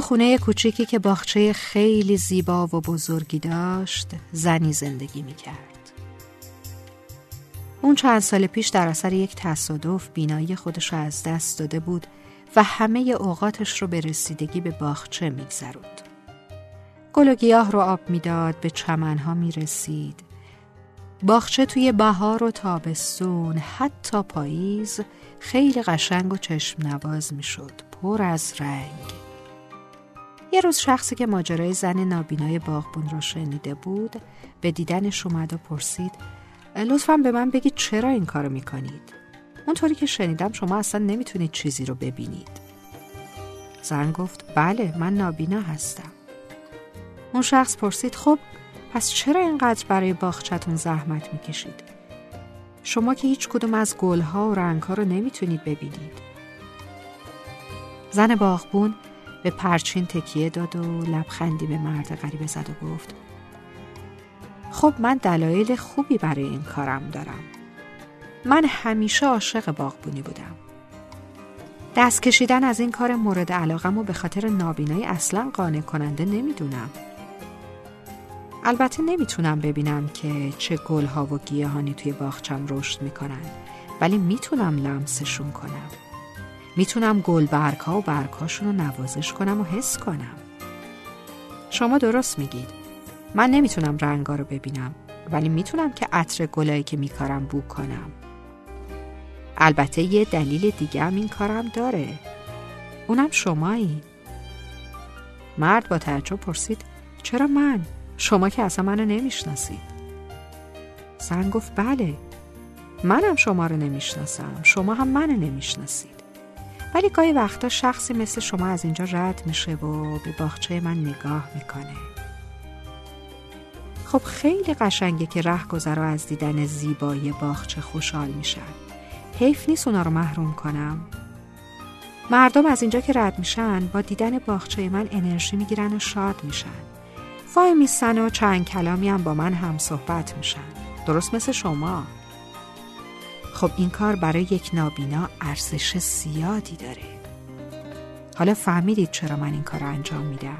خونه کوچیکی که باغچه خیلی زیبا و بزرگی داشت زنی زندگی می کرد. اون چند سال پیش در اثر یک تصادف بینایی خودش رو از دست داده بود و همه اوقاتش رو به رسیدگی به باغچه میگذرود. گل و گیاه رو آب می‌داد به چمنها می رسید. باغچه توی بهار و تابستون حتی پاییز خیلی قشنگ و چشم نواز می شد پر از رنگ یه روز شخصی که ماجرای زن نابینای باغبون را شنیده بود به دیدنش اومد و پرسید لطفا به من بگید چرا این کارو می‌کنید؟ اونطوری که شنیدم شما اصلا نمی‌تونید چیزی رو ببینید. زن گفت بله من نابینا هستم. اون شخص پرسید خب پس چرا اینقدر برای باغچتون زحمت می‌کشید؟ شما که هیچ کدوم از گلها و رنگها رو نمی‌تونید ببینید. زن باغبون به پرچین تکیه داد و لبخندی به مرد غریبه زد و گفت خب من دلایل خوبی برای این کارم دارم. من همیشه عاشق باغبونی بودم. دست کشیدن از این کار مورد علاقم و به خاطر نابینایی اصلا قانع کننده نمی‌دونم. البته نمی‌تونم ببینم که چه گلها و گیاهانی توی باغچم رشد می‌کنن ولی می‌تونم لمسشون کنم. می‌تونم گل برگها و برگهاشون رو نوازش کنم و حس کنم. شما درست میگید. من نمی‌تونم رنگا رو ببینم ولی می‌تونم که عطر گلایی که میکارم بو کنم. البته یه دلیل دیگه هم این کارم داره. اونم شمایی. مرد با تعجب پرسید چرا من؟ شما که اصلا منو نمی‌شناسید. زن گفت بله. منم شما رو نمی‌شناسم. شما هم منو نمی‌شناسید. ولی گاهی وقتا شخصی مثل شما از اینجا رد میشه و به باغچه من نگاه می‌کنه. خب خیلی قشنگه که رهگذرا از دیدن زیبایی باغچه خوشحال میشن حیف نیست اونا رو محروم کنم. مردم از اینجا که رد میشن با دیدن باغچه من انرژی می‌گیرن و شاد میشن. وای میسن و چند کلامی هم با من هم صحبت میشن. درست مثل شما. خب این کار برای یک نابینا ارزش زیادی داره. حالا فهمیدید چرا من این کار انجام میدم؟